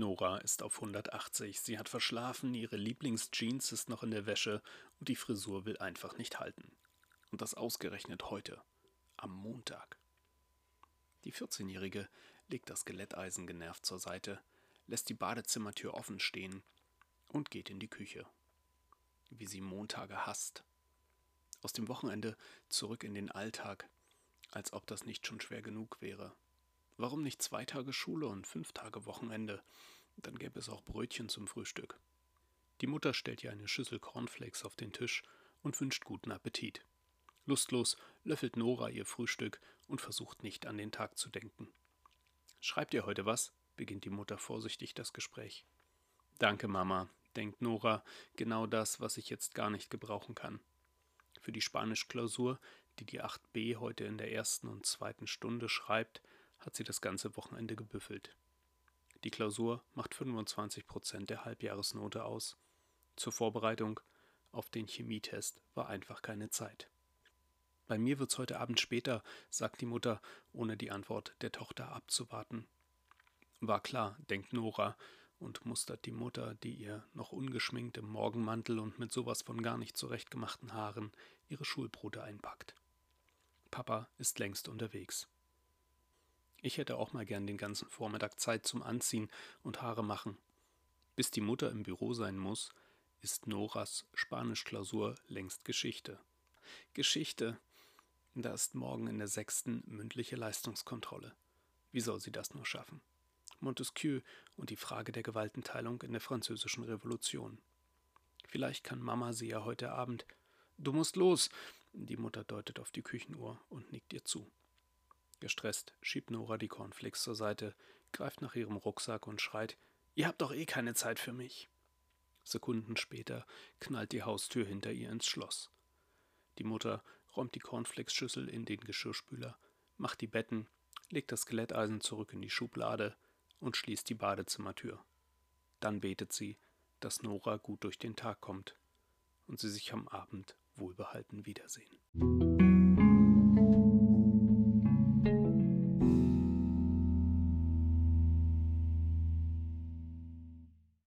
Nora ist auf 180. Sie hat verschlafen, ihre Lieblingsjeans ist noch in der Wäsche und die Frisur will einfach nicht halten. Und das ausgerechnet heute, am Montag. Die 14-Jährige legt das Skeletteisen genervt zur Seite, lässt die Badezimmertür offen stehen und geht in die Küche. Wie sie Montage hasst. Aus dem Wochenende zurück in den Alltag, als ob das nicht schon schwer genug wäre. Warum nicht zwei Tage Schule und fünf Tage Wochenende? Dann gäbe es auch Brötchen zum Frühstück. Die Mutter stellt ihr eine Schüssel Cornflakes auf den Tisch und wünscht guten Appetit. Lustlos löffelt Nora ihr Frühstück und versucht nicht an den Tag zu denken. Schreibt ihr heute was? beginnt die Mutter vorsichtig das Gespräch. Danke, Mama, denkt Nora, genau das, was ich jetzt gar nicht gebrauchen kann. Für die Spanischklausur, die die 8b heute in der ersten und zweiten Stunde schreibt, hat sie das ganze Wochenende gebüffelt. Die Klausur macht 25 Prozent der Halbjahresnote aus. Zur Vorbereitung auf den Chemietest war einfach keine Zeit. Bei mir wird's heute Abend später, sagt die Mutter, ohne die Antwort der Tochter abzuwarten. War klar, denkt Nora und mustert die Mutter, die ihr noch ungeschminkt im Morgenmantel und mit sowas von gar nicht zurechtgemachten Haaren ihre Schulbrote einpackt. Papa ist längst unterwegs. Ich hätte auch mal gern den ganzen Vormittag Zeit zum Anziehen und Haare machen. Bis die Mutter im Büro sein muss, ist Noras Spanischklausur längst Geschichte. Geschichte. Da ist morgen in der sechsten mündliche Leistungskontrolle. Wie soll sie das nur schaffen? Montesquieu und die Frage der Gewaltenteilung in der französischen Revolution. Vielleicht kann Mama sie ja heute Abend. Du musst los. Die Mutter deutet auf die Küchenuhr und nickt ihr zu. Gestresst schiebt Nora die Cornflakes zur Seite, greift nach ihrem Rucksack und schreit: Ihr habt doch eh keine Zeit für mich. Sekunden später knallt die Haustür hinter ihr ins Schloss. Die Mutter räumt die Cornflakes-Schüssel in den Geschirrspüler, macht die Betten, legt das Skeletteisen zurück in die Schublade und schließt die Badezimmertür. Dann betet sie, dass Nora gut durch den Tag kommt und sie sich am Abend wohlbehalten wiedersehen.